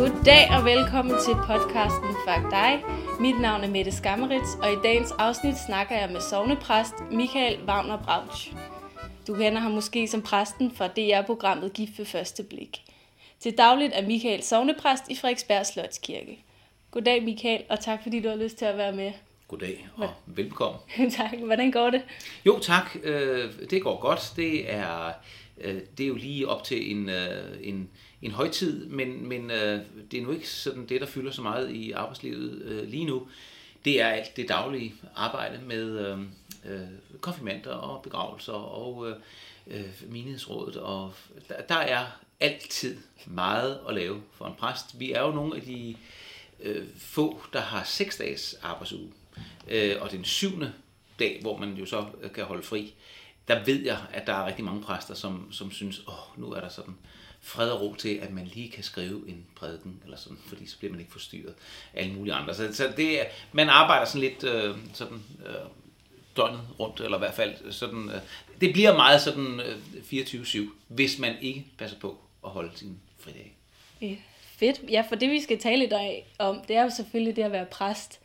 Goddag og velkommen til podcasten Fuck dig. Mit navn er Mette Skammerits, og i dagens afsnit snakker jeg med sovnepræst Michael Wagner Brauch. Du kender ham måske som præsten fra DR-programmet Gift ved første blik. Til dagligt er Michael sovnepræst i Frederiksberg Slotskirke. Goddag Michael, og tak fordi du har lyst til at være med. Goddag og velkommen. tak. Hvordan går det? Jo tak, øh, det går godt. Det er, øh, det er jo lige op til en, øh, en, en højtid, men, men øh, det er nu ikke sådan det, der fylder så meget i arbejdslivet øh, lige nu. Det er alt det daglige arbejde med øh, øh konfirmander og begravelser og øh, menighedsrådet. Og der, der er altid meget at lave for en præst. Vi er jo nogle af de øh, få, der har seks dages arbejdsuge øh, og den syvende dag, hvor man jo så kan holde fri, der ved jeg, at der er rigtig mange præster, som, som synes, åh, nu er der sådan fred og ro til, at man lige kan skrive en prædiken, eller sådan, fordi så bliver man ikke forstyrret af alle mulige andre. Så, så det, man arbejder sådan lidt øh, sådan, øh, døgnet rundt, eller i hvert fald sådan, øh, det bliver meget sådan øh, 24-7, hvis man ikke passer på at holde sin fridag. Ja, fedt. Ja, for det vi skal tale i dag om, det er jo selvfølgelig det at være præst.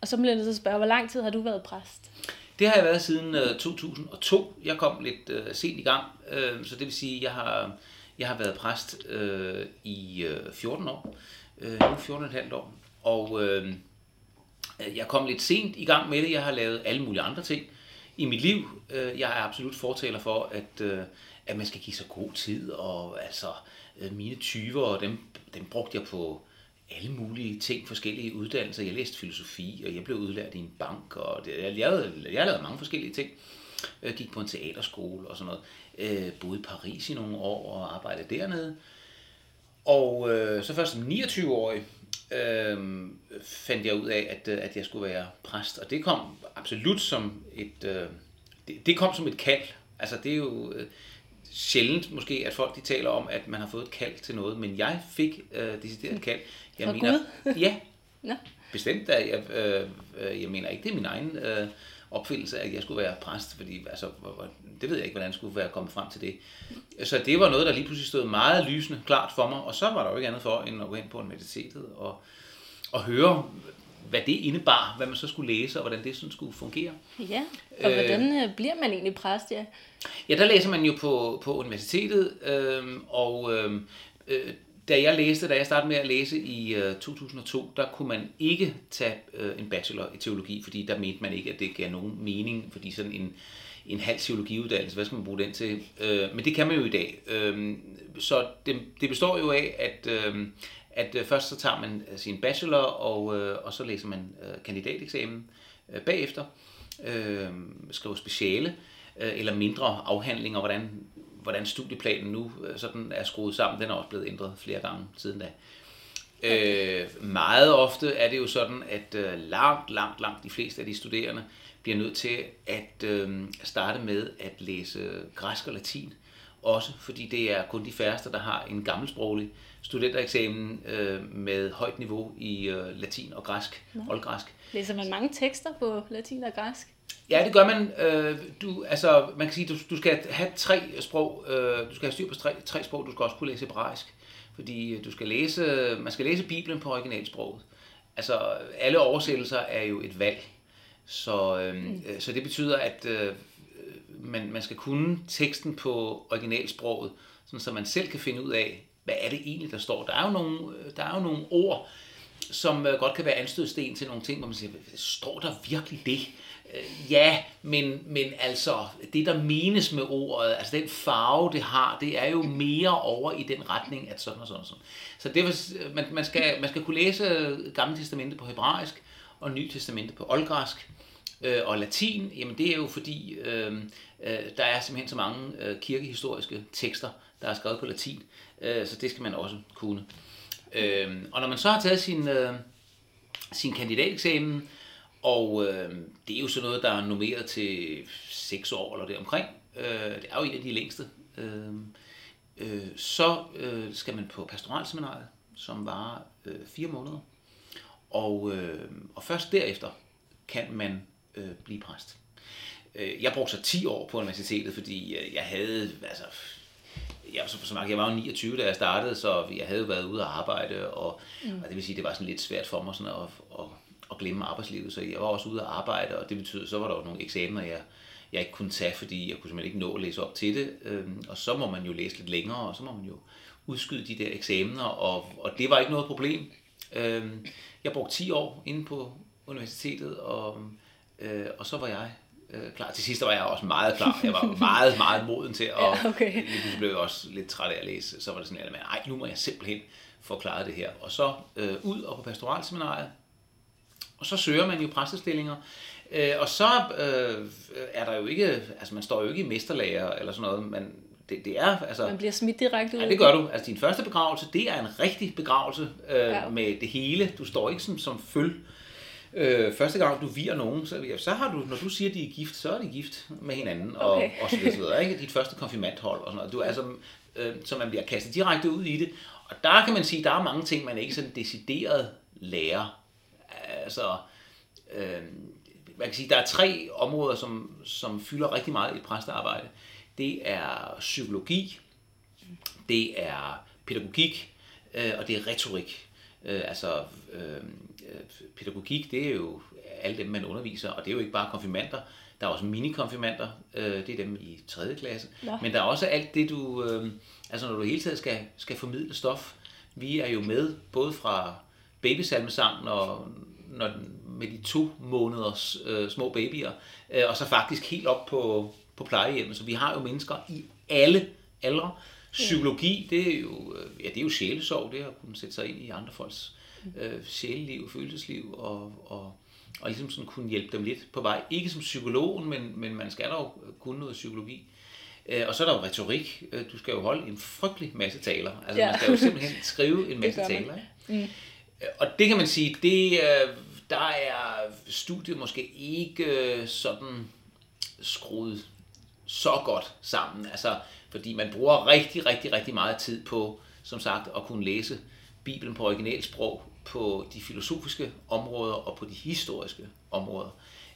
Og så bliver jeg nødt til at spørge, hvor lang tid har du været præst? Det har jeg været siden øh, 2002. Jeg kom lidt uh, sent i gang, uh, så det vil sige, jeg har, jeg har været præst øh, i øh, 14 år. Uh, nu 14,5 år. Og øh, jeg kom lidt sent i gang med det. Jeg har lavet alle mulige andre ting i mit liv. Øh, jeg er absolut fortaler for, at, øh, at man skal give sig god tid. Og altså, øh, mine 20'ere, dem, dem brugte jeg på alle mulige ting, forskellige uddannelser. Jeg læste filosofi, og jeg blev udlært i en bank, og det, jeg, lavede, jeg lavede mange forskellige ting. Jeg gik på en teaterskole og sådan noget. Øh, boede i Paris i nogle år og arbejdede dernede. Og øh, så først som 29-årig øh, fandt jeg ud af, at, øh, at jeg skulle være præst. Og det kom absolut som et, øh, det, det kom som et kald. Altså det er jo øh, sjældent måske, at folk de taler om, at man har fået et kald til noget, men jeg fik øh, decideret kald. Jeg For mener, Gud? ja, Nå. bestemt. Jeg, øh, øh, jeg mener ikke, det er min egen øh, opfindelse, at jeg skulle være præst, fordi altså, det ved jeg ikke, hvordan jeg skulle være kommet frem til det. Så det var noget, der lige pludselig stod meget lysende klart for mig, og så var der jo ikke andet for, end at gå hen på universitetet og, og høre, hvad det indebar, hvad man så skulle læse, og hvordan det sådan skulle fungere. Ja, og øh, hvordan øh, bliver man egentlig præst, ja? Ja, der læser man jo på, på universitetet, øh, og øh, øh da jeg læste, da jeg startede med at læse i øh, 2002, der kunne man ikke tage øh, en bachelor i teologi, fordi der mente man ikke, at det gav nogen mening, fordi sådan en, en halv teologiuddannelse, hvad skal man bruge den til? Øh, men det kan man jo i dag. Øh, så det, det består jo af, at, øh, at øh, først så tager man øh, sin bachelor, og, øh, og så læser man øh, kandidateksamen øh, bagefter, øh, skriver speciale, øh, eller mindre afhandlinger, hvordan hvordan studieplanen nu øh, sådan er skruet sammen, den er også blevet ændret flere gange siden da. Okay. Øh, meget ofte er det jo sådan, at øh, langt, langt, langt de fleste af de studerende bliver nødt til at øh, starte med at læse græsk og latin. Også fordi det er kun de færreste, der har en gammelsproglig studentereksamen øh, med højt niveau i øh, latin og græsk, oldgræsk. Læser man mange tekster på latin og græsk? Ja, det gør man. Øh, du, altså, man kan sige, du, du skal have tre sprog. Øh, du skal have styr på tre, tre sprog. Du skal også kunne læse hebraisk. Fordi du skal læse, man skal læse Bibelen på originalsproget. Altså, alle oversættelser er jo et valg. Så, øh, mm. så det betyder, at øh, man, man skal kunne teksten på originalsproget, sådan, så man selv kan finde ud af, hvad er det egentlig, der står. Der er jo nogle, der er jo nogle ord, som øh, godt kan være anstødsten til nogle ting, hvor man siger, står der virkelig det? Øh, ja, men, men altså, det der menes med ordet, altså den farve, det har, det er jo mere over i den retning, at sådan og sådan og sådan. Så det var, man, man, skal, man skal kunne læse Gamle Testamente på hebraisk, og Nye Testamente på oldgræsk, øh, og latin, jamen det er jo fordi, øh, øh, der er simpelthen så mange øh, kirkehistoriske tekster, der er skrevet på latin, øh, så det skal man også kunne. Øh, og når man så har taget sin, øh, sin kandidateksamen, og øh, det er jo sådan noget, der er nummeret til 6 år eller deromkring. Øh, det er jo en af de længste. Øh, øh, så øh, skal man på pastoralseminaret, som var øh, fire måneder. Og, øh, og først derefter kan man øh, blive præst. Øh, jeg brugte så 10 år på universitetet, fordi øh, jeg havde altså, Ja, så, så jeg var jo 29, da jeg startede, så jeg havde været ude at arbejde, og, mm. og det vil sige, det var sådan lidt svært for mig sådan at, at, at glemme arbejdslivet, så jeg var også ude at arbejde, og det betyder, så var der jo nogle eksamener, jeg, jeg ikke kunne tage, fordi jeg kunne simpelthen ikke nå at læse op til det, øhm, og så må man jo læse lidt længere, og så må man jo udskyde de der eksamener, og, og det var ikke noget problem. Øhm, jeg brugte 10 år inde på universitetet, og, øh, og så var jeg øh, klar. Til sidst var jeg også meget klar. Jeg var meget, meget moden til, og ja, okay. lige blev jeg også lidt træt af at læse. Så var det sådan, at nej, nu må jeg simpelthen forklare det her. Og så øh, ud og på pastoralseminariet, og så søger man jo præstestillinger. Øh, og så øh, er der jo ikke, altså man står jo ikke i mesterlager eller sådan noget, men det, det er, altså... Man bliver smidt direkte ud. Ja, det gør du. Altså din første begravelse, det er en rigtig begravelse øh, ja. med det hele. Du står ikke som, som føl. Øh, første gang du virer nogen, så, ja, så har du, når du siger, at de er gift, så er de gift med hinanden, og, okay. og så videre, så videre, ikke? Dit første konfirmandhold og sådan noget. Du, altså, øh, så man bliver kastet direkte ud i det. Og der kan man sige, der er mange ting, man ikke sådan decideret lærer. Altså, øh, man kan sige, der er tre områder, som, som fylder rigtig meget i præstearbejde. Det er psykologi, det er pædagogik, øh, og det er retorik. Øh, altså, øh, pædagogik, det er jo alle dem, man underviser, og det er jo ikke bare konfirmander. Der er også minikonfirmander, øh, det er dem i 3. klasse. Ja. Men der er også alt det, du, øh, altså når du hele tiden skal, skal formidle stof. Vi er jo med, både fra babysalmesangen og når, med de to måneders øh, små babyer, øh, og så faktisk helt op på, på plejehjemmet. Så vi har jo mennesker i alle aldre. Psykologi, det er jo, øh, ja, det er jo sjælesorg, det at kunne sætte sig ind i andre folks øh, sjæleliv, følelsesliv, og, og, og ligesom sådan kunne hjælpe dem lidt på vej. Ikke som psykologen, men, men man skal dog kunne noget psykologi. Øh, og så er der jo retorik. Øh, du skal jo holde en frygtelig masse taler. Altså ja. man skal jo simpelthen skrive en masse taler. Ikke? Mm. Og det kan man sige, det, øh, der er studiet måske ikke øh, sådan skruet så godt sammen. Altså, fordi man bruger rigtig, rigtig, rigtig meget tid på, som sagt, at kunne læse Bibelen på originalsprog på de filosofiske områder og på de historiske områder.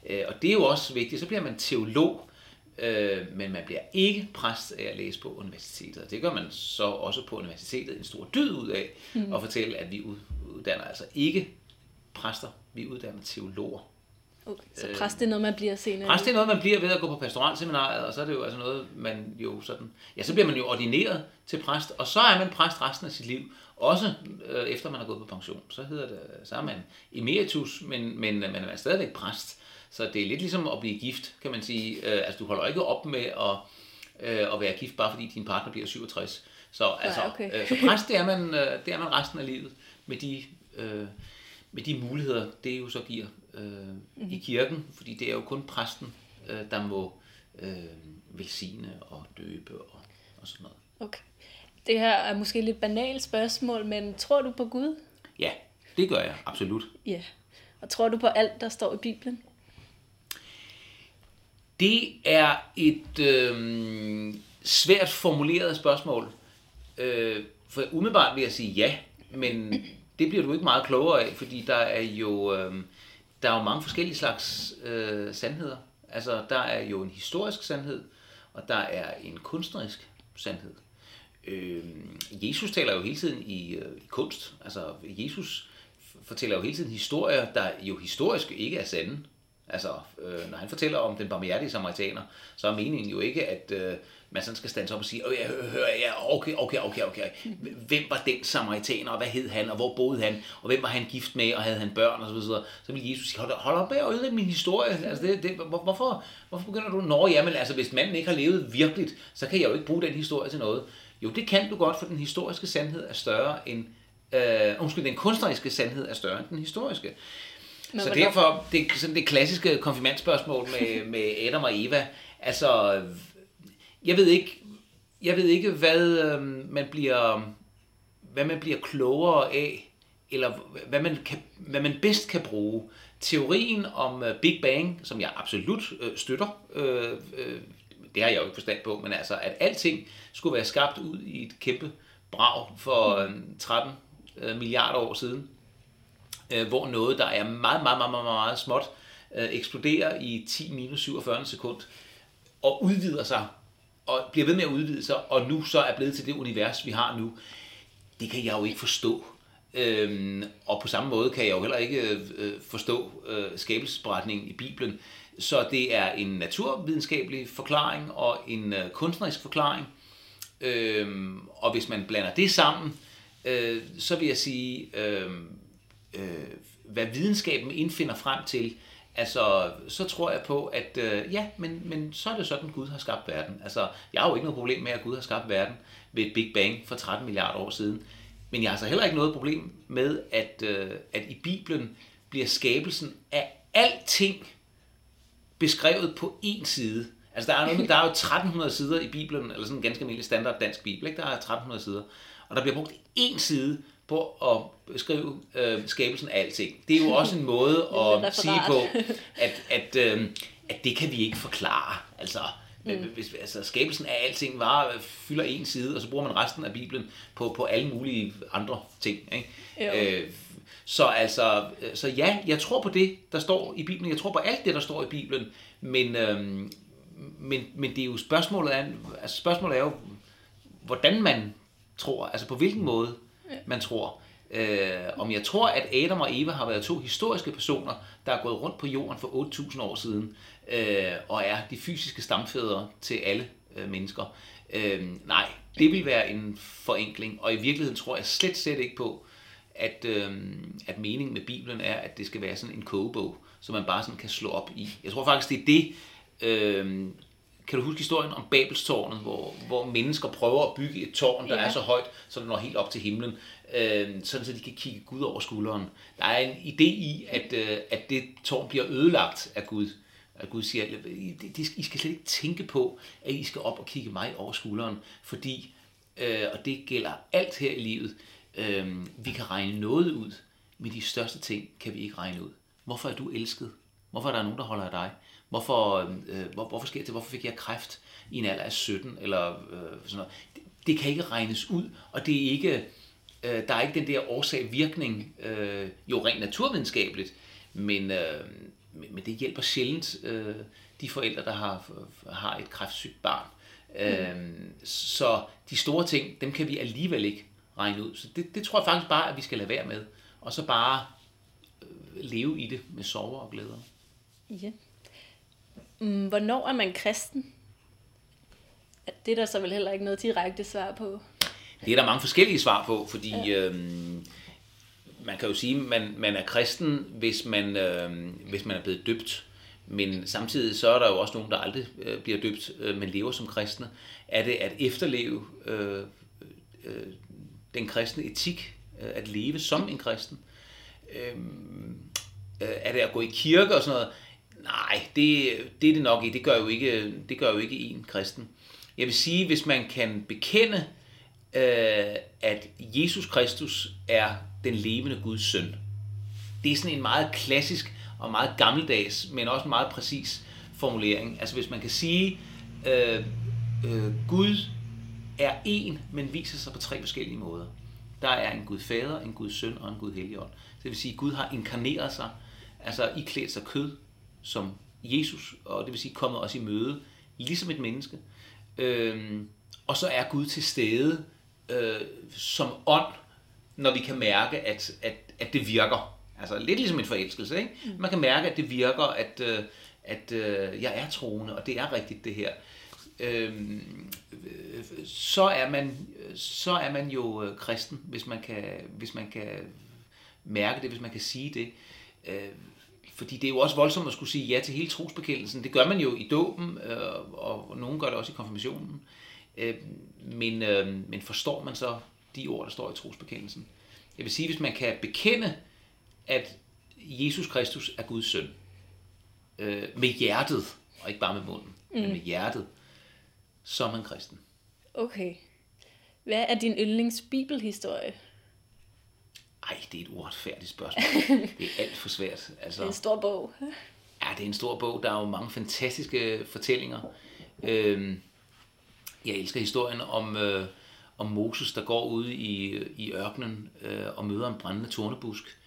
Øh, og det er jo også vigtigt. Så bliver man teolog, øh, men man bliver ikke præst af at læse på universitetet. Det gør man så også på universitetet en stor dyd ud af, mm. at fortælle, at vi uddanner altså ikke præster, vi uddanner teologer. Okay, så præst det er noget, man bliver senere? Præst det er noget, man bliver ved at gå på pastoralseminariet, og så er det jo altså noget, man jo sådan... Ja, så bliver man jo ordineret til præst, og så er man præst resten af sit liv. Også øh, efter man har gået på pension. Så hedder det, så er man emeritus, men, men man er stadigvæk præst. Så det er lidt ligesom at blive gift, kan man sige. Øh, altså, du holder ikke op med at, øh, at være gift, bare fordi din partner bliver 67. Så, altså, ja, okay. øh, så præst, det er, man, øh, det er man resten af livet med de, øh, med de muligheder, det jo så giver øh, mm. i kirken. Fordi det er jo kun præsten, øh, der må øh, velsigne og døbe og, og sådan noget. Okay. Det her er måske et lidt banalt spørgsmål, men tror du på Gud? Ja, det gør jeg, absolut. Ja. Og tror du på alt, der står i Bibelen? Det er et øh, svært formuleret spørgsmål. Øh, for umiddelbart vil jeg sige ja, men det bliver du ikke meget klogere af, fordi der er jo, øh, der er jo mange forskellige slags øh, sandheder. Altså, der er jo en historisk sandhed, og der er en kunstnerisk sandhed. Øh, Jesus taler jo hele tiden i, øh, i kunst. Altså, Jesus fortæller jo hele tiden historier, der jo historisk ikke er sande. Altså, øh, når han fortæller om den barmhjertige samaritaner, så er meningen jo ikke, at øh, man sådan skal stande op og sige, ja, hører, ja, okay, okay, okay, okay. Hvem var den samaritaner, og hvad hed han, og hvor boede han, og hvem var han gift med, og havde han børn, og så videre. Så vil Jesus sige, hold, hold op med at ødelægge min historie. Altså, det, det, hvorfor, hvorfor begynder du? Nå, jamen, altså, hvis manden ikke har levet virkeligt, så kan jeg jo ikke bruge den historie til noget. Jo, det kan du godt, for den historiske sandhed er større end, øh, undskyld, den kunstneriske sandhed er større end den historiske. Så derfor, det er sådan det klassiske konfirmandspørgsmål med, med Adam og Eva. Altså, jeg ved ikke, jeg ved ikke hvad øh, man bliver, hvad man bliver klogere af, eller hvad man, kan, hvad man bedst kan bruge. Teorien om uh, Big Bang, som jeg absolut øh, støtter, øh, øh, det har jeg jo ikke forstand på, men altså, at alting skulle være skabt ud i et kæmpe brag for 13 øh, øh, milliarder år siden, øh, hvor noget, der er meget, meget, meget, meget, meget småt, øh, eksploderer i 10 minus 47 sekund, og udvider sig og bliver ved med at udvide sig, og nu så er blevet til det univers, vi har nu, det kan jeg jo ikke forstå. Øhm, og på samme måde kan jeg jo heller ikke øh, øh forstå øh, skabelsesberetningen i Bibelen. Så det er en naturvidenskabelig forklaring og en øh, kunstnerisk forklaring. Øhm, og hvis man blander det sammen, øh, så vil jeg sige, øh, øh, hvad videnskaben indfinder frem til, altså, så tror jeg på, at øh, ja, men, men så er det sådan, Gud har skabt verden. Altså, jeg har jo ikke noget problem med, at Gud har skabt verden ved et Big Bang for 13 milliarder år siden. Men jeg har så heller ikke noget problem med, at, øh, at i Bibelen bliver skabelsen af alting beskrevet på én side. Altså der er, noget, der er jo 1300 sider i Bibelen, eller sådan en ganske almindelig standard dansk Bibel, ikke? der er 1300 sider. Og der bliver brugt én side på at beskrive øh, skabelsen af alting. Det er jo også en måde at sige på, at, at, øh, at det kan vi ikke forklare. Altså, Mm. Hvis, altså, skabelsen af alting var, fylder en side, og så bruger man resten af Bibelen på, på alle mulige andre ting. Ikke? Øh, så altså, så ja, jeg tror på det, der står i Bibelen. Jeg tror på alt det, der står i Bibelen. Men, øhm, men, men det er jo spørgsmålet er, altså spørgsmålet er jo, hvordan man tror, altså på hvilken måde man tror. Øh, om jeg tror, at Adam og Eva har været to historiske personer, der er gået rundt på jorden for 8.000 år siden, øh, og er de fysiske stamfædre til alle øh, mennesker. Øh, nej, det vil være en forenkling, og i virkeligheden tror jeg slet, slet ikke på, at, øh, at meningen med Bibelen er, at det skal være sådan en kogebog, som man bare sådan kan slå op i. Jeg tror faktisk, det er det, øh, kan du huske historien om Babelstårnet, hvor, hvor mennesker prøver at bygge et tårn, der ja. er så højt, så det når helt op til himlen, øh, sådan så de kan kigge Gud over skulderen. Der er en idé i, at, øh, at det tårn bliver ødelagt af Gud. At Gud siger, I skal slet ikke tænke på, at I skal op og kigge mig over skulderen, fordi, øh, og det gælder alt her i livet, øh, vi kan regne noget ud, men de største ting kan vi ikke regne ud. Hvorfor er du elsket? Hvorfor er der nogen, der holder af dig? Hvorfor, øh, hvor, hvorfor sker det? Hvorfor fik jeg kræft i en alder af 17? Eller, øh, sådan noget? Det, det kan ikke regnes ud, og det er ikke, øh, der er ikke den der årsag-virkning, øh, jo rent naturvidenskabeligt, men, øh, men, men det hjælper sjældent øh, de forældre, der har, har et kræftsygt barn. Mm. Øh, så de store ting, dem kan vi alligevel ikke regne ud. Så det, det tror jeg faktisk bare, at vi skal lade være med. Og så bare øh, leve i det med sorger og glæder. Ja. Mm, hvornår er man kristen? Det er der så vel heller ikke noget direkte svar på. Det er der mange forskellige svar på, fordi ja. øhm, man kan jo sige, at man, man er kristen, hvis man, øhm, hvis man er blevet døbt. Men samtidig så er der jo også nogen, der aldrig øh, bliver døbt, øh, men lever som kristne. Er det at efterleve øh, øh, den kristne etik, øh, at leve som en kristen? Øhm, øh, er det at gå i kirke og sådan noget? Nej, det, det er det nok ikke. Det gør jo ikke, det gør jo ikke en kristen. Jeg vil sige, hvis man kan bekende, øh, at Jesus Kristus er den levende Guds søn. Det er sådan en meget klassisk og meget gammeldags, men også en meget præcis formulering. Altså hvis man kan sige, øh, øh, Gud er en, men viser sig på tre forskellige måder. Der er en Gud fader, en Gud søn og en Gud helligånd. Det vil sige, at Gud har inkarneret sig, altså iklædt sig kød som Jesus, og det vil sige kommet os i møde, ligesom et menneske. Øhm, og så er Gud til stede øh, som ånd, når vi kan mærke, at, at, at det virker. Altså lidt ligesom en forelskelse, ikke? Mm. Man kan mærke, at det virker, at, øh, at øh, jeg er troende, og det er rigtigt det her. Øhm, så er man så er man jo øh, kristen, hvis man kan hvis man kan mærke det, hvis man kan sige det. Øh, fordi det er jo også voldsomt at skulle sige ja til hele trosbekendelsen. Det gør man jo i dåben, øh, og nogen gør det også i konfirmationen. Øh, men, øh, men forstår man så de ord, der står i trosbekendelsen? Jeg vil sige, hvis man kan bekende, at Jesus Kristus er Guds søn, øh, med hjertet, og ikke bare med munden, mm. men med hjertet, så er man kristen. Okay. Hvad er din yndlings bibelhistorie? Ej, det er et uretfærdigt spørgsmål. det er alt for svært. Altså, det er en stor bog. Ja, det er en stor bog. Der er jo mange fantastiske fortællinger. Øhm, jeg elsker historien om, øh, om Moses, der går ud i, i ørkenen øh, og møder en brændende tornebusk.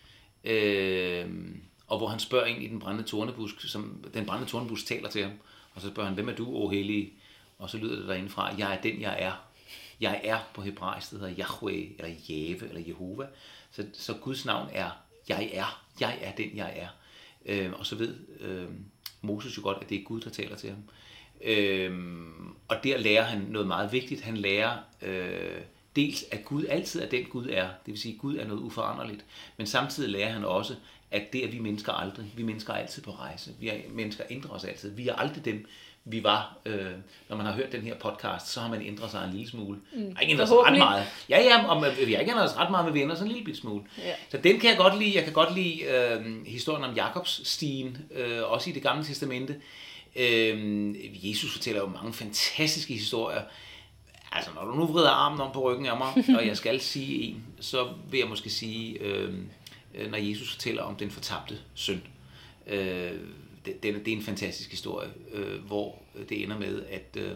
Øh, og hvor han spørger ind i den brændende tornebusk, som den brændende tornebusk taler til ham. Og så spørger han, hvem er du, o hellige? og så lyder det derindefra, jeg er den, jeg er. Jeg er på hebraisk, det hedder Yahweh, eller Jave, eller Jehova. Så, så Guds navn er, jeg er. Jeg er den, jeg er. Øh, og så ved øh, Moses jo godt, at det er Gud, der taler til ham. Øh, og der lærer han noget meget vigtigt. Han lærer øh, dels, at Gud altid er den Gud er. Det vil sige, at Gud er noget uforanderligt. Men samtidig lærer han også, at det er vi mennesker aldrig. Vi mennesker er altid på rejse. Vi er, mennesker ændrer os altid. Vi er aldrig dem, vi var, øh, når man har hørt den her podcast, så har man ændret sig en lille smule. Mm. Ikke ændret sig ret meget. Ja, ja, og vi har ikke ændret os ret meget, men vi ændrer sig en lille smule. Ja. Så den kan jeg godt lide. Jeg kan godt lide øh, historien om Jakobs stien, øh, også i det gamle testamente. Øh, Jesus fortæller jo mange fantastiske historier. Altså, når du nu vrider armen om på ryggen af mig, og jeg skal sige en, så vil jeg måske sige, øh, når Jesus fortæller om den fortabte søn. Øh, det, det, det er en fantastisk historie, øh, hvor det ender med, at øh,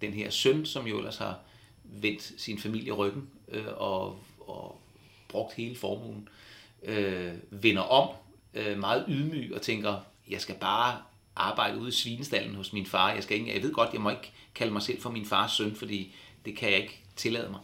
den her søn, som jo ellers har vendt sin familie ryggen øh, og, og brugt hele formuen, øh, vender om øh, meget ydmyg og tænker, jeg skal bare arbejde ude i svinestallen hos min far. Jeg, skal ikke, jeg ved godt, jeg må ikke kalde mig selv for min fars søn, fordi det kan jeg ikke tillade mig.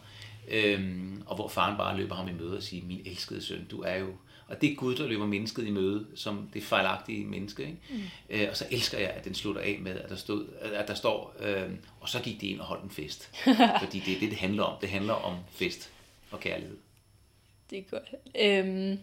Øhm, og hvor faren bare løber ham i møde og siger, min elskede søn, du er jo og det er Gud, der løber mennesket i møde, som det fejlagtige menneske. Ikke? Mm. Øh, og så elsker jeg, at den slutter af med, at der, stod, at der står, øh, og så gik de ind og holdt en fest. Fordi det er det, det handler om. Det handler om fest og kærlighed. Det er godt. Øhm,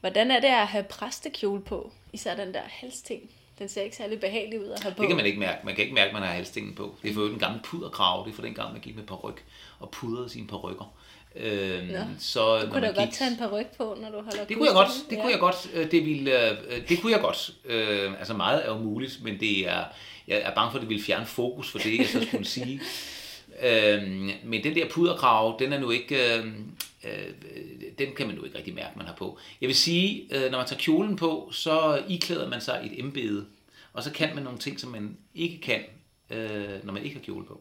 hvordan er det at have præstekjole på? Især den der halsting. Den ser ikke særlig behagelig ud at have på. Det kan man ikke mærke. Man kan ikke mærke, at man har halstingen på. Det er for den gamle puderkrav. Det er for den gang, man gik med ryg og pudrede sine rykker. Øhm, Nå. så du kunne da godt tage en par ryg på, når du holder Det kunne jeg godt, det ja. kunne jeg godt, øh, det ville, øh, det kunne jeg godt. Øh, altså meget er jo muligt, men det er, jeg er bange for, at det ville fjerne fokus for det, jeg så skulle sige. Øhm, men den der puderkrav, den er nu ikke, øh, den kan man nu ikke rigtig mærke, man har på. Jeg vil sige, når man tager kjolen på, så iklæder man sig et embede, og så kan man nogle ting, som man ikke kan, når man ikke har kjole på.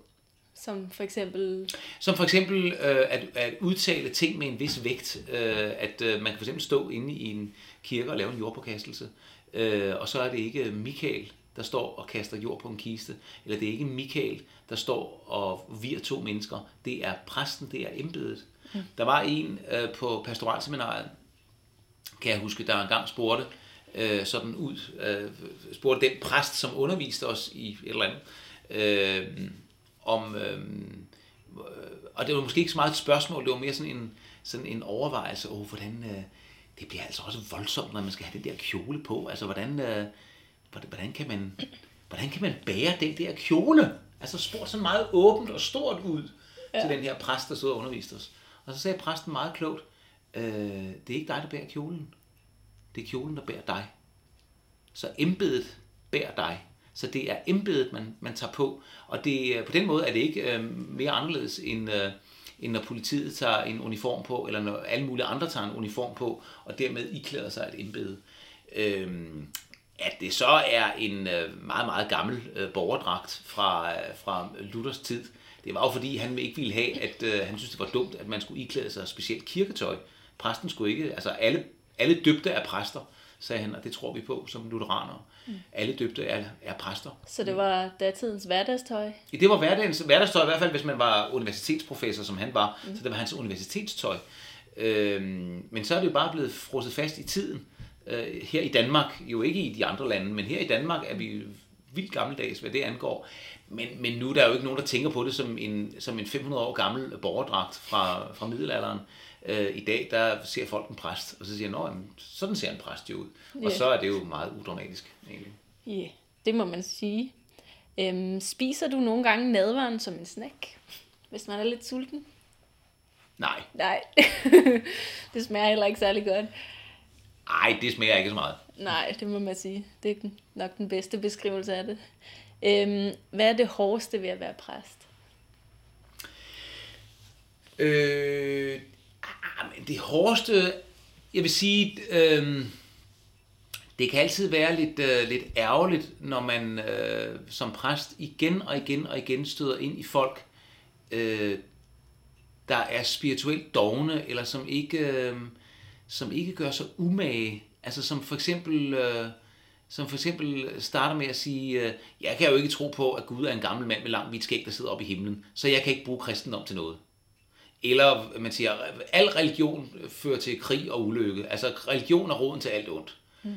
Som for eksempel? Som for eksempel øh, at, at udtale ting med en vis vægt. Øh, at øh, man kan for eksempel stå inde i en kirke og lave en jordpåkastelse, øh, og så er det ikke Michael, der står og kaster jord på en kiste, eller det er ikke Michael, der står og vir to mennesker. Det er præsten, det er embedet. Mm. Der var en øh, på pastoralseminaret, kan jeg huske, der engang spurgte øh, sådan ud, øh, spurgte den præst, som underviste os i et eller andet, øh, om, øh, og det var måske ikke så meget et spørgsmål, det var mere sådan en, sådan en overvejelse over, hvordan øh, det bliver altså også voldsomt, når man skal have den der kjole på. Altså, hvordan, øh, hvordan, kan man, hvordan kan man bære den der kjole? Altså, spurgt sådan meget åbent og stort ud ja. til den her præst, der sidder og underviste os. Og så sagde præsten meget klogt, øh, det er ikke dig, der bærer kjolen. Det er kjolen, der bærer dig. Så embedet bærer dig. Så det er embedet, man, man tager på. Og det, øh, på den måde er det ikke øh, mere anderledes, end, øh, end når politiet tager en uniform på, eller når alle mulige andre tager en uniform på, og dermed iklæder sig et embede. Øh, at det så er en øh, meget, meget gammel øh, borgerdragt fra, øh, fra Luthers tid, det var jo fordi, han ikke ville have, at øh, han synes, det var dumt, at man skulle iklæde sig specielt kirketøj. Præsten skulle ikke, altså alle, alle døbte er præster, sagde han, og det tror vi på som lutheranere. Mm. Alle døbte er, er præster. Så det var datidens hverdagstøj? Ja, det var hverdagens hverdagstøj, i hvert fald hvis man var universitetsprofessor, som han var. Mm. Så det var hans universitetstøj. Øhm, men så er det jo bare blevet frosset fast i tiden. Øh, her i Danmark, jo ikke i de andre lande, men her i Danmark er vi vildt gammeldags, hvad det angår. Men, men nu er der jo ikke nogen, der tænker på det som en, som en 500 år gammel borgerdragt fra, fra middelalderen. Øh, I dag, der ser folk en præst, og så siger de, sådan ser en præst jo ud. Yeah. Og så er det jo meget udramatisk, egentlig. Ja, yeah, det må man sige. Øhm, spiser du nogle gange nadvaren som en snack, hvis man er lidt sulten? Nej. Nej, det smager heller ikke særlig godt. Nej, det smager ikke så meget. Nej, det må man sige. Det er nok den bedste beskrivelse af det. Øhm, hvad er det hårdeste ved at være præst? Øh, men det hårdeste, jeg vil sige, øh, det kan altid være lidt, øh, lidt ærgerligt, når man øh, som præst igen og igen og igen støder ind i folk, øh, der er spirituelt dogne, eller som ikke, øh, som ikke gør sig umage. Altså som for eksempel, øh, som for eksempel starter med at sige, øh, jeg kan jo ikke tro på, at Gud er en gammel mand med lang hvidt skæg, der sidder oppe i himlen, så jeg kan ikke bruge kristendom til noget. Eller man siger, al religion fører til krig og ulykke. Altså religion er roden til alt ondt. Mm.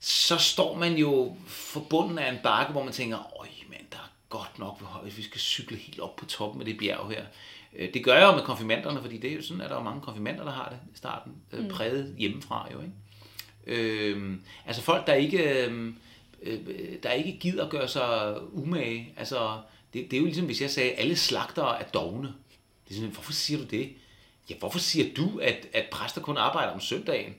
Så står man jo forbundet af en bakke, hvor man tænker, øj, men der er godt nok, hvis vi skal cykle helt op på toppen af det bjerg her. Øh, det gør jeg jo med konfirmanderne, fordi det er jo sådan, at der er mange konfirmander, der har det i starten, øh, mm. præget hjemmefra jo, ikke? Øh, altså folk, der ikke, øh, der ikke gider gøre sig umage. Altså, det, det er jo ligesom, hvis jeg sagde, at alle slagtere er dogne. Det er sådan, hvorfor siger du det? Ja, hvorfor siger du, at, at præster kun arbejder om søndagen?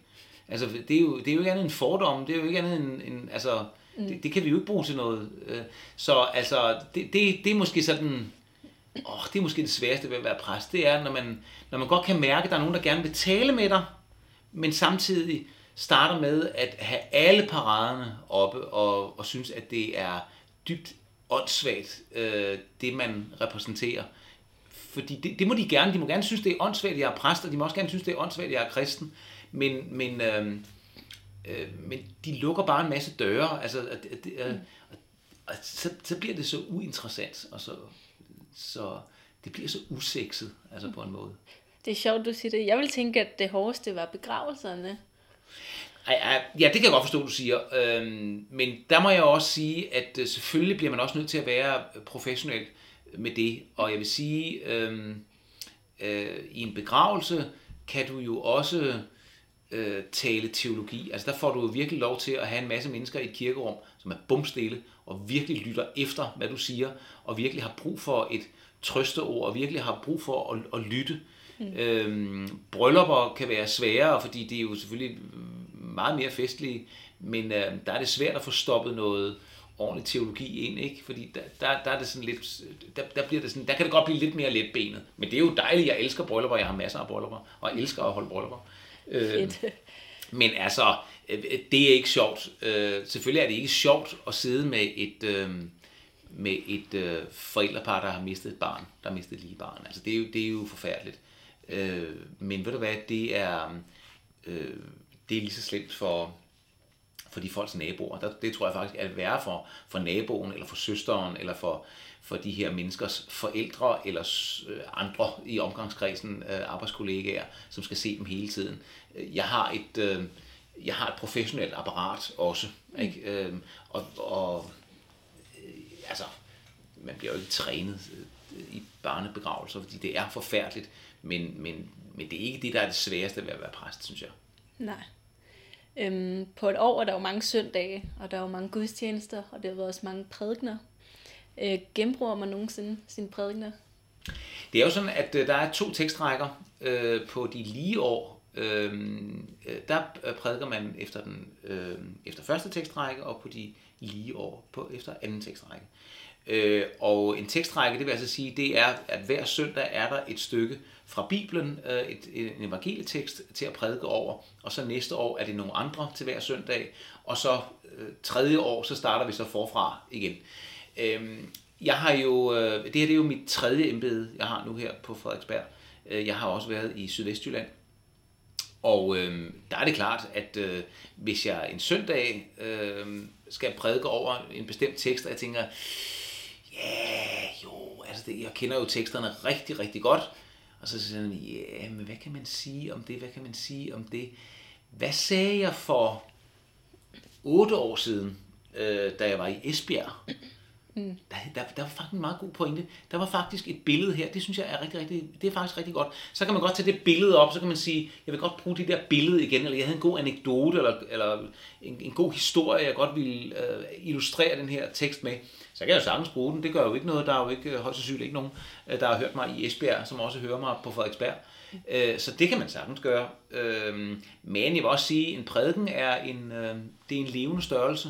Altså, det er jo, det er jo ikke andet end fordom. Det er jo ikke andet end, end altså, mm. det, det, kan vi jo ikke bruge til noget. Øh, så altså, det, det, det er måske sådan, åh, det er måske det sværeste ved at være præst. Det er, når man, når man godt kan mærke, at der er nogen, der gerne vil tale med dig, men samtidig starter med at have alle paraderne oppe og, og synes, at det er dybt åndssvagt, øh, det man repræsenterer. Fordi det, det må de gerne. De må gerne synes, det er åndssvagt, at jeg er præst, og de må også gerne synes, det er åndssvagt, at jeg er kristen. Men, men, øh, øh, men de lukker bare en masse døre. Altså, at, at, at, at, at, så, så bliver det så uinteressant, og så, så det bliver så usekset, altså på en måde. Det er sjovt, du siger det. Jeg vil tænke, at det hårdeste var begravelserne. Ja, det kan jeg godt forstå, du siger. Øhm, men der må jeg også sige, at øh, selvfølgelig bliver man også nødt til at være professionel med det. Og jeg vil sige, øhm, øh, i en begravelse kan du jo også øh, tale teologi. Altså der får du jo virkelig lov til at have en masse mennesker i et kirkerum, som er bumstille og virkelig lytter efter, hvad du siger, og virkelig har brug for et trøsteord, og virkelig har brug for at, at lytte. Mm. Øhm, bryllupper kan være sværere, fordi det er jo selvfølgelig meget mere festlige, men øh, der er det svært at få stoppet noget ordentlig teologi ind, ikke? Fordi der, der, der er det sådan lidt, der, der, bliver det sådan, der kan det godt blive lidt mere letbenet. Men det er jo dejligt, jeg elsker bryllupper, jeg har masser af bryllupper, og elsker at holde bryllupper. Øh, men altså, Øh, øh, det er ikke sjovt. Øh, selvfølgelig er det ikke sjovt at sidde med et, øh, med et øh, forældrepar, der har mistet et barn, der har mistet et lige barn. Altså, det er jo, det er jo forfærdeligt. Øh, men ved du hvad, det er, øh, det er lige så slemt for, for de folks naboer. Der, det tror jeg faktisk er værre for, for naboen, eller for søsteren, eller for, for de her menneskers forældre, eller øh, andre i omgangskredsen, øh, arbejdskollegaer, som skal se dem hele tiden. Jeg har et, øh, jeg har et professionelt apparat også, ikke? Øh, og, og øh, altså, man bliver jo ikke trænet øh, i barnebegravelser, fordi det er forfærdeligt, men, men, men det er ikke det, der er det sværeste ved at være præst, synes jeg. Nej. Øhm, på et år er der jo mange søndage, og der er jo mange gudstjenester, og der været også mange prædikner. Øh, genbruger man nogensinde sine prædikner? Det er jo sådan, at øh, der er to tekstrækker øh, på de lige år. Øhm, øh, der øh, prædiker man efter, den, øh, efter første tekstrække, og på de lige år på, efter anden tekstrække. Øh, og en tekstrække, det vil altså sige, det er, at hver søndag er der et stykke fra Bibelen, øh, et, en evangelietekst til at prædike over, og så næste år er det nogle andre til hver søndag, og så øh, tredje år, så starter vi så forfra igen. Øh, jeg har jo, øh, det her det er jo mit tredje embede, jeg har nu her på Frederiksberg. Øh, jeg har også været i Sydvestjylland, og øh, der er det klart, at øh, hvis jeg en søndag øh, skal prædike over en bestemt tekst, og jeg tænker, ja, jo, altså det, jeg kender jo teksterne rigtig, rigtig godt. Og så siger han, ja, men hvad kan man sige om det, hvad kan man sige om det? Hvad sagde jeg for otte år siden, øh, da jeg var i Esbjerg? Mm. Der, der, der var faktisk en meget god pointe. Der var faktisk et billede her, det synes jeg er rigtig, rigtig, det er faktisk rigtig godt. Så kan man godt tage det billede op, så kan man sige, jeg vil godt bruge det der billede igen, eller jeg havde en god anekdote, eller, eller en, en god historie, jeg godt ville øh, illustrere den her tekst med. Så kan jeg jo sagtens bruge den, det gør jo ikke noget, der er jo ikke, øh, højst sandsynligt ikke nogen, øh, der har hørt mig i Esbjerg, som også hører mig på Frederiksberg. Øh, så det kan man sagtens gøre. Øh, men jeg vil også sige, en prædiken er en, øh, det er en levende størrelse,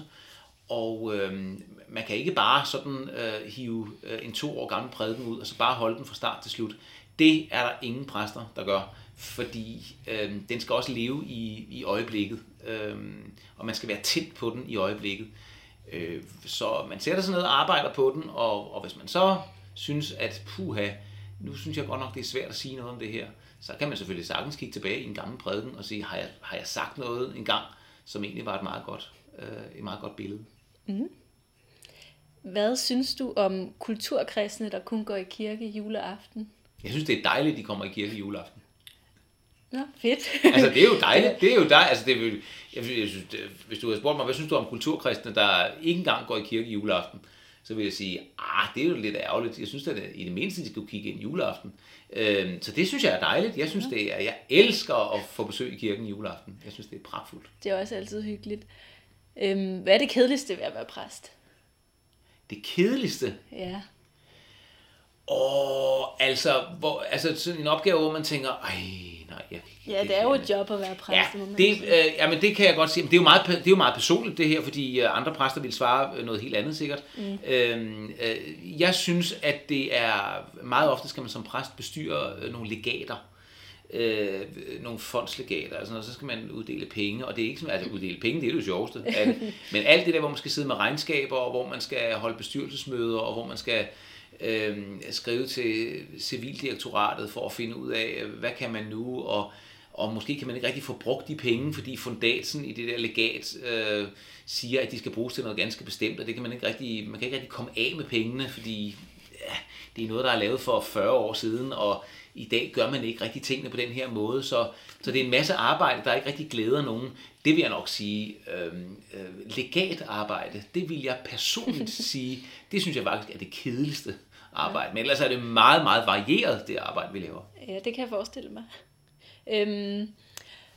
og øhm, man kan ikke bare sådan øh, hive øh, en to år gammel prædiken ud, og så bare holde den fra start til slut. Det er der ingen præster, der gør, fordi øh, den skal også leve i, i øjeblikket, øh, og man skal være tæt på den i øjeblikket. Øh, så man sætter sig ned og arbejder på den, og, og hvis man så synes, at puha, nu synes jeg godt nok, det er svært at sige noget om det her, så kan man selvfølgelig sagtens kigge tilbage i en gammel prædiken og sige, har jeg, har jeg sagt noget engang, som egentlig var et meget godt øh, et meget godt billede. Hvad synes du om kulturkristne, der kun går i kirke juleaften? Jeg synes, det er dejligt, at de kommer i kirke juleaften. Nå, fedt. Altså, det er jo dejligt. Det er jo dejligt. Altså, det er, jo- jeg, jeg synes, hvis du havde spurgt mig, hvad synes du om kulturkristne, der ikke engang går i kirke juleaften, så vil jeg sige, ah, det er jo lidt ærgerligt. Jeg synes, at det- i det mindste, de skulle kigge ind juleaften. Øhm, så det synes jeg er dejligt. Jeg synes, det er, jeg elsker at få besøg i kirken juleaften. Jeg synes, det er pragtfuldt. Det er også altid hyggeligt. Øhm, hvad er det kedeligste ved at være præst? Det kedeligste, Ja. Åh, altså, hvor, altså sådan en opgave, hvor man tænker, ej, nej, jeg kan Ja, det er jo et job at være præst. Ja, det, øh, jamen det kan jeg godt sige. Men det er jo meget, det er jo meget personligt det her, fordi øh, andre præster vil svare øh, noget helt andet sikkert. Mm. Øhm, øh, jeg synes, at det er meget ofte skal man som præst bestyre øh, nogle legater. Øh, nogle fondslegater, altså noget, så skal man uddele penge, og det er ikke sådan, altså uddele penge, det er det sjoveste det. Men alt det der, hvor man skal sidde med regnskaber, og hvor man skal holde bestyrelsesmøder, og hvor man skal øh, skrive til civildirektoratet for at finde ud af, hvad kan man nu, og, og måske kan man ikke rigtig få brugt de penge, fordi fundatsen i det der legat øh, siger, at de skal bruges til noget ganske bestemt, og det kan man ikke rigtig, man kan ikke rigtig komme af med pengene, fordi ja, det er noget, der er lavet for 40 år siden, og i dag gør man ikke rigtig tingene på den her måde, så, så det er en masse arbejde, der ikke rigtig glæder nogen. Det vil jeg nok sige, øh, øh, legat arbejde, det vil jeg personligt sige, det synes jeg faktisk er det kedeligste arbejde, men ellers er det meget, meget varieret, det arbejde, vi laver. Ja, det kan jeg forestille mig. Øhm,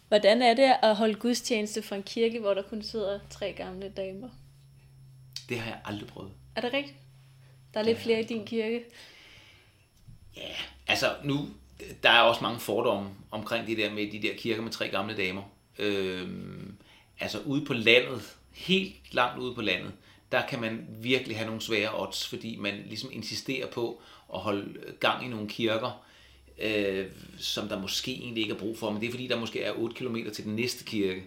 hvordan er det at holde gudstjeneste for en kirke, hvor der kun sidder tre gamle damer? Det har jeg aldrig prøvet. Er det rigtigt? Der er lidt flere i din kirke. Altså nu, der er også mange fordomme omkring det der med de der kirker med tre gamle damer. Øh, altså ude på landet, helt langt ude på landet, der kan man virkelig have nogle svære odds, fordi man ligesom insisterer på at holde gang i nogle kirker, øh, som der måske egentlig ikke er brug for, men det er fordi, der måske er 8 km til den næste kirke.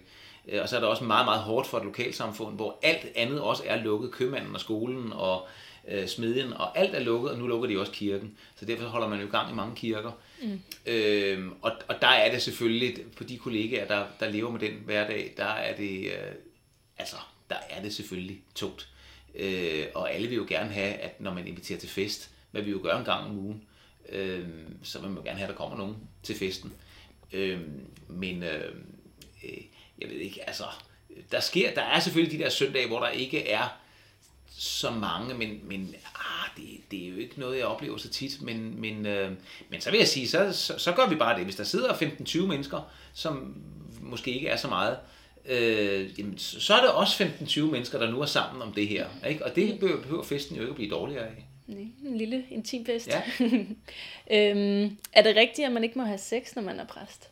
Øh, og så er det også meget, meget hårdt for et lokalsamfund, hvor alt andet også er lukket. Købmanden og skolen og øh, smedjen, og alt er lukket, og nu lukker de også kirken. Så derfor holder man jo gang i mange kirker. Mm. Øhm, og, og der er det selvfølgelig, på de kollegaer, der, der lever med den hverdag, der er det, øh, altså, der er det selvfølgelig tungt. Øh, og alle vil jo gerne have, at når man inviterer til fest, hvad vi jo gør en gang om ugen, øh, så vil man jo gerne have, at der kommer nogen til festen. Øh, men øh, øh, jeg ved ikke, altså, der sker, der er selvfølgelig de der søndage, hvor der ikke er så mange, men, men ah, det, det er jo ikke noget, jeg oplever så tit. Men, men, øh, men så vil jeg sige, så, så, så gør vi bare det. Hvis der sidder 15-20 mennesker, som måske ikke er så meget, øh, jamen, så er det også 15-20 mennesker, der nu er sammen om det her. Ikke? Og det behøver, behøver festen jo ikke at blive dårligere af. Nej, en lille intim fest. Ja. øhm, er det rigtigt, at man ikke må have sex, når man er præst?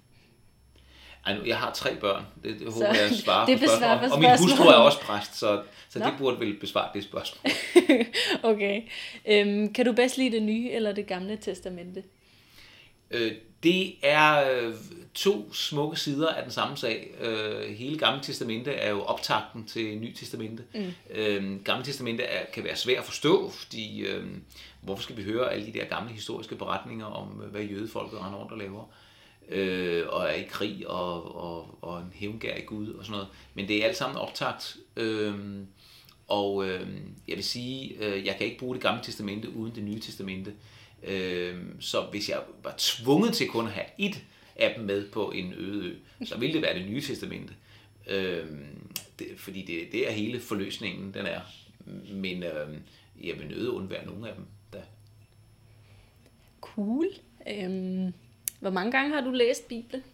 Ej, nu, jeg har tre børn. Det, det Så håber jeg svarer det på spørgsmålet. på Og min hustru er også præst, så, så det burde vel besvare det spørgsmål. okay. Øhm, kan du bedst lide det nye eller det gamle testamente? Øh, det er øh, to smukke sider af den samme sag. Øh, hele Gamle Testamente er jo optakten til Ny Testamente. Mm. Øh, Gamle Testamente er, kan være svært at forstå, fordi øh, hvorfor skal vi høre alle de der gamle historiske beretninger om, øh, hvad jødefolket render rundt og laver? øh, øh, og er i krig og, og, og en hævngær i Gud og sådan noget. Men det er alt sammen optakt. Øh, og øh, jeg vil sige, øh, jeg kan ikke bruge det gamle testamente uden det nye testamente. Øh, så hvis jeg var tvunget til kun at have et af dem med på en øde ø, så ville det være det nye testamente. Øh, det, fordi det, det er hele forløsningen, den er. Men øh, jeg vil nøde undvære nogle af dem. Da. Cool. Øhm, hvor mange gange har du læst Bibelen?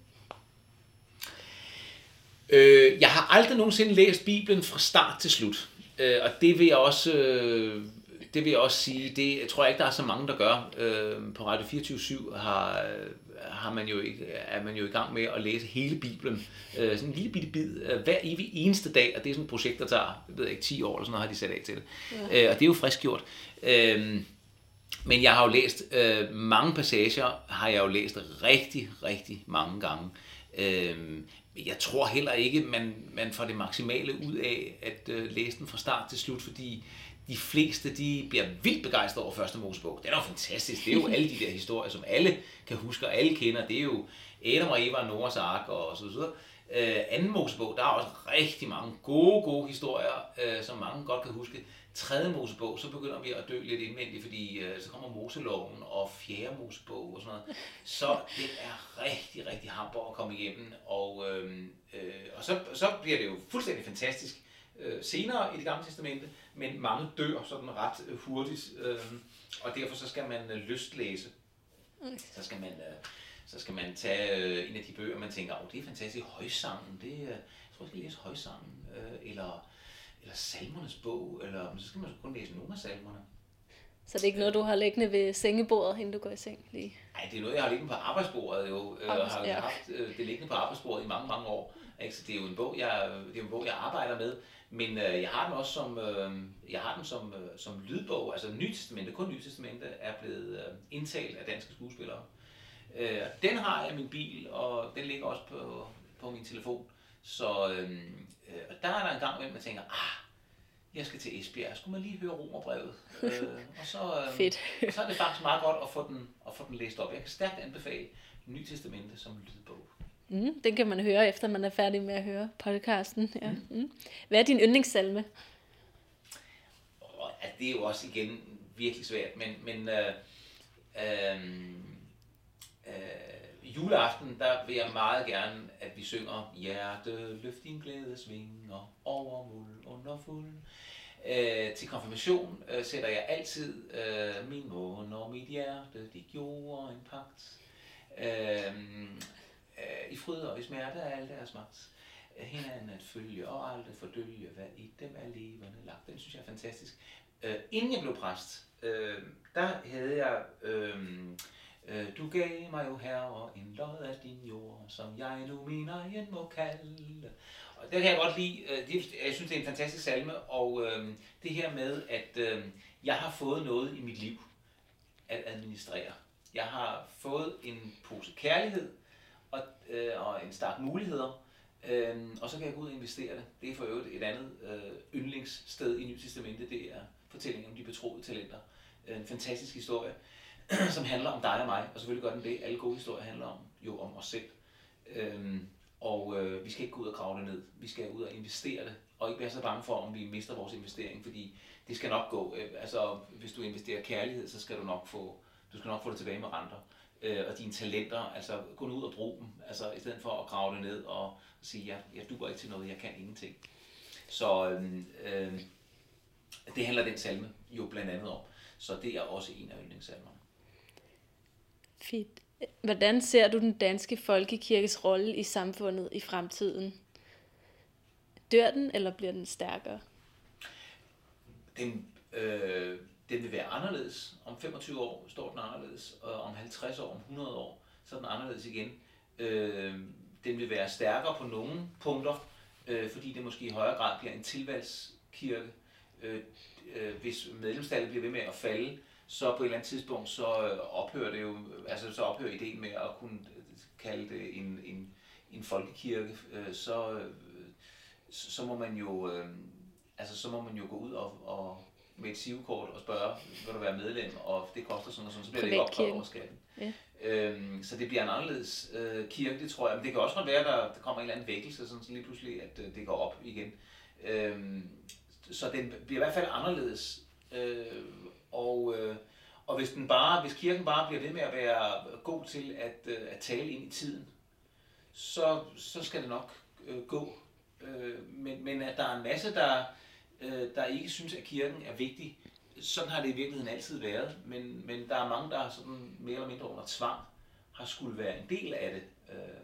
Øh, jeg har aldrig nogensinde læst Bibelen fra start til slut. Øh, og det vil jeg også, øh, det vil jeg også sige, det jeg tror jeg ikke, der er så mange, der gør. Øh, på Radio 24 har, har man jo ikke, er man jo i gang med at læse hele Bibelen. Øh, sådan en lille bitte bid øh, hver evig eneste dag, og det er sådan et projekt, der tager jeg ved ikke, 10 år eller sådan noget, har de sat af til det. Ja. Øh, og det er jo frisk gjort. Øh, men jeg har jo læst øh, mange passager, har jeg jo læst rigtig, rigtig mange gange. Øh, jeg tror heller ikke, man, man får det maksimale ud af at øh, læse den fra start til slut, fordi de fleste de bliver vildt begejstrede over første Mosebog. Det er jo fantastisk. Det er jo alle de der historier, som alle kan huske og alle kender. Det er jo Adam og Eva og Noras ark og så videre. Øh, anden Mosebog, der er også rigtig mange gode, gode historier, øh, som mange godt kan huske. Tredje Mosebog, så begynder vi at dø lidt indvendigt, fordi øh, så kommer Moseloven og fjerde Mosebog og sådan noget. Så det er rigtig, rigtig hamper at komme igennem, og, øh, øh, og så, så bliver det jo fuldstændig fantastisk øh, senere i det gamle testamente, men mange dør sådan ret øh, hurtigt, øh, og derfor så skal man øh, lystlæse. Så skal man, øh, så skal man tage øh, en af de bøger, man tænker, åh, oh, det er fantastisk, højsangen, det, øh, jeg tror, jeg skal læse højsangen, øh, eller, eller salmernes bog, eller så skal man kun læse nogle af salmerne. Så det er ikke noget, du har liggende ved sengebordet, inden du går i seng lige? Nej, det er noget, jeg har liggende på arbejdsbordet jo. Jeg Arbejds- har ja. haft øh, det liggende på arbejdsbordet i mange, mange år. Ikke? Så det er jo en bog, jeg, det er en bog, jeg arbejder med. Men øh, jeg har den også som, øh, jeg har den som, øh, som lydbog. Altså Nyt Testamente, kun Nyt Testamente, er blevet øh, indtalt af danske skuespillere. Øh, den har jeg i min bil, og den ligger også på, på min telefon. Så øh, øh, og der er der en gang, hvor man tænker, ah, jeg skal til Esbjerg, skulle man lige høre romerbrevet? øh, og så, øh, Fedt. og så er det faktisk meget godt at få den, at få den læst op. Jeg kan stærkt anbefale Ny Testamente som lydbog. Mm, den kan man høre, efter man er færdig med at høre podcasten. Ja. Mm. Hvad er din yndlingssalme? Og at det er jo også igen virkelig svært, men, men øh, øh, øh, juleaften, der vil jeg meget gerne, at vi synger Hjerte, løft din glæde, svinger over muld under fuld. Øh, til konfirmation øh, sætter jeg altid øh, min måne og mit hjerte, de gjorde en pagt. Øh, øh, I fryd og i smerte er al deres magt. Øh, hinanden at følge og aldrig fordølge, hvad i dem er levende lagt. Den synes jeg er fantastisk. Øh, inden jeg blev præst, øh, der havde jeg, øh, Øh, du gav mig jo herre en lod af din jord, som jeg nu min egen må kalde. Og det kan jeg godt lide. Øh, jeg synes, det er en fantastisk salme, og øhm, det her med, at øhm, jeg har fået noget i mit liv at administrere. Jeg har fået en pose kærlighed og, øh, og en stak muligheder, øh, og så kan jeg gå ud og investere det. Det er for øvrigt et andet øh, yndlingssted i Nyt Testamente, det er fortællingen om de betroede talenter. En fantastisk historie, som handler om dig og mig, og selvfølgelig gør den det. Alle gode historier handler om, jo om os selv. Øhm, og øh, vi skal ikke gå ud og grave det ned. Vi skal ud og investere det, og ikke være så bange for, om vi mister vores investering, fordi det skal nok gå. Øh, altså, hvis du investerer kærlighed, så skal du nok få, du skal nok få det tilbage med renter. Øh, og dine talenter, altså gå nu ud og brug dem, altså i stedet for at grave det ned og sige, jeg, jeg duer ikke til noget, jeg kan ingenting. Så øh, øh, det handler den salme jo blandt andet om. Så det er også en af yndlingssalmerne. Fedt. Hvordan ser du den danske folkekirkes rolle i samfundet i fremtiden? Dør den, eller bliver den stærkere? Den, øh, den vil være anderledes. Om 25 år står den anderledes, og om 50 år, om 100 år, så er den anderledes igen. Øh, den vil være stærkere på nogle punkter, øh, fordi det måske i højere grad bliver en tilvalgskirke. Øh, øh, hvis medlemstallet bliver ved med at falde, så på et eller andet tidspunkt, så øh, ophører det jo, altså så ophører ideen med at kunne kalde det en, en, en folkekirke, øh, så, øh, så må man jo, øh, altså så må man jo gå ud og, og med et sivkort og spørge, vil du være medlem, og det koster sådan og sådan, så bliver det ikke opkrævet over skatten. Ja. Øhm, så det bliver en anderledes øh, kirke, det tror jeg. Men det kan også godt være, at der, der kommer en eller anden vækkelse, sådan så lige pludselig, at øh, det går op igen. Øhm, så den bliver i hvert fald anderledes. Øh, og, øh, og hvis, den bare, hvis kirken bare bliver ved med at være god til at, øh, at tale ind i tiden, så, så skal det nok øh, gå. Øh, men, men at der er en masse, der, øh, der ikke synes, at kirken er vigtig, sådan har det i virkeligheden altid været, men, men der er mange, der sådan mere eller mindre under tvang har skulle være en del af det. Øh,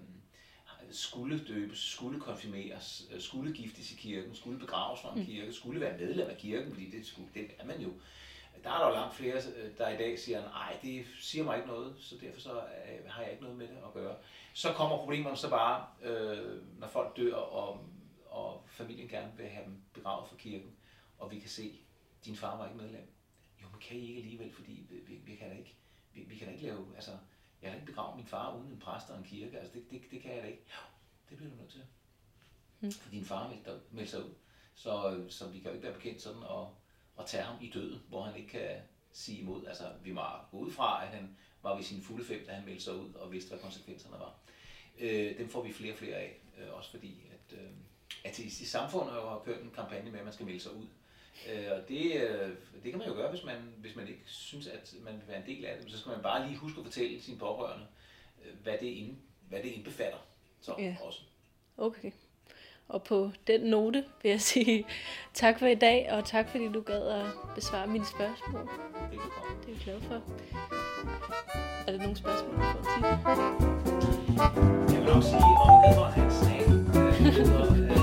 skulle døbes, skulle konfirmeres, øh, skulle giftes i kirken, skulle begraves fra en kirke, skulle være medlem af kirken, fordi det, skulle, det er man jo. Der er der jo langt flere, øh, der i dag siger, nej, det siger mig ikke noget, så derfor så øh, har jeg ikke noget med det at gøre. Så kommer problemerne så bare, øh, når folk dør, og, og familien gerne vil have dem begravet fra kirken, og vi kan se, din far var ikke medlem. Jo, men kan I ikke alligevel, fordi vi, vi, vi kan da ikke, vi, vi kan da ikke lave, altså, jeg kan ikke begrave min far uden en præst og en kirke, altså det, det, det kan jeg da ikke. Jo, det bliver du nødt til. Mm. For din far meldte, meldte sig ud, så, så vi kan jo ikke være bekendt sådan og, at tage ham i døden, hvor han ikke kan sige imod. Altså, vi må gå ud fra, at han var ved sine fulde fem, da han meldte sig ud og vidste, hvad konsekvenserne var. Øh, dem får vi flere og flere af, øh, også fordi, at øh, ateistisk samfund har kørt en kampagne med, at man skal melde sig ud. Øh, og det, øh, det kan man jo gøre, hvis man, hvis man ikke synes, at man vil være en del af det. Så skal man bare lige huske at fortælle sine pårørende, øh, hvad, det ind, hvad det indbefatter. Så Ja. også. Okay. Og på den note vil jeg sige tak for i dag, og tak fordi du gad at besvare mine spørgsmål. Det er vi glade for. Er der nogle spørgsmål, du får tit? Jeg vil nok sige, om Edvard Hansen af,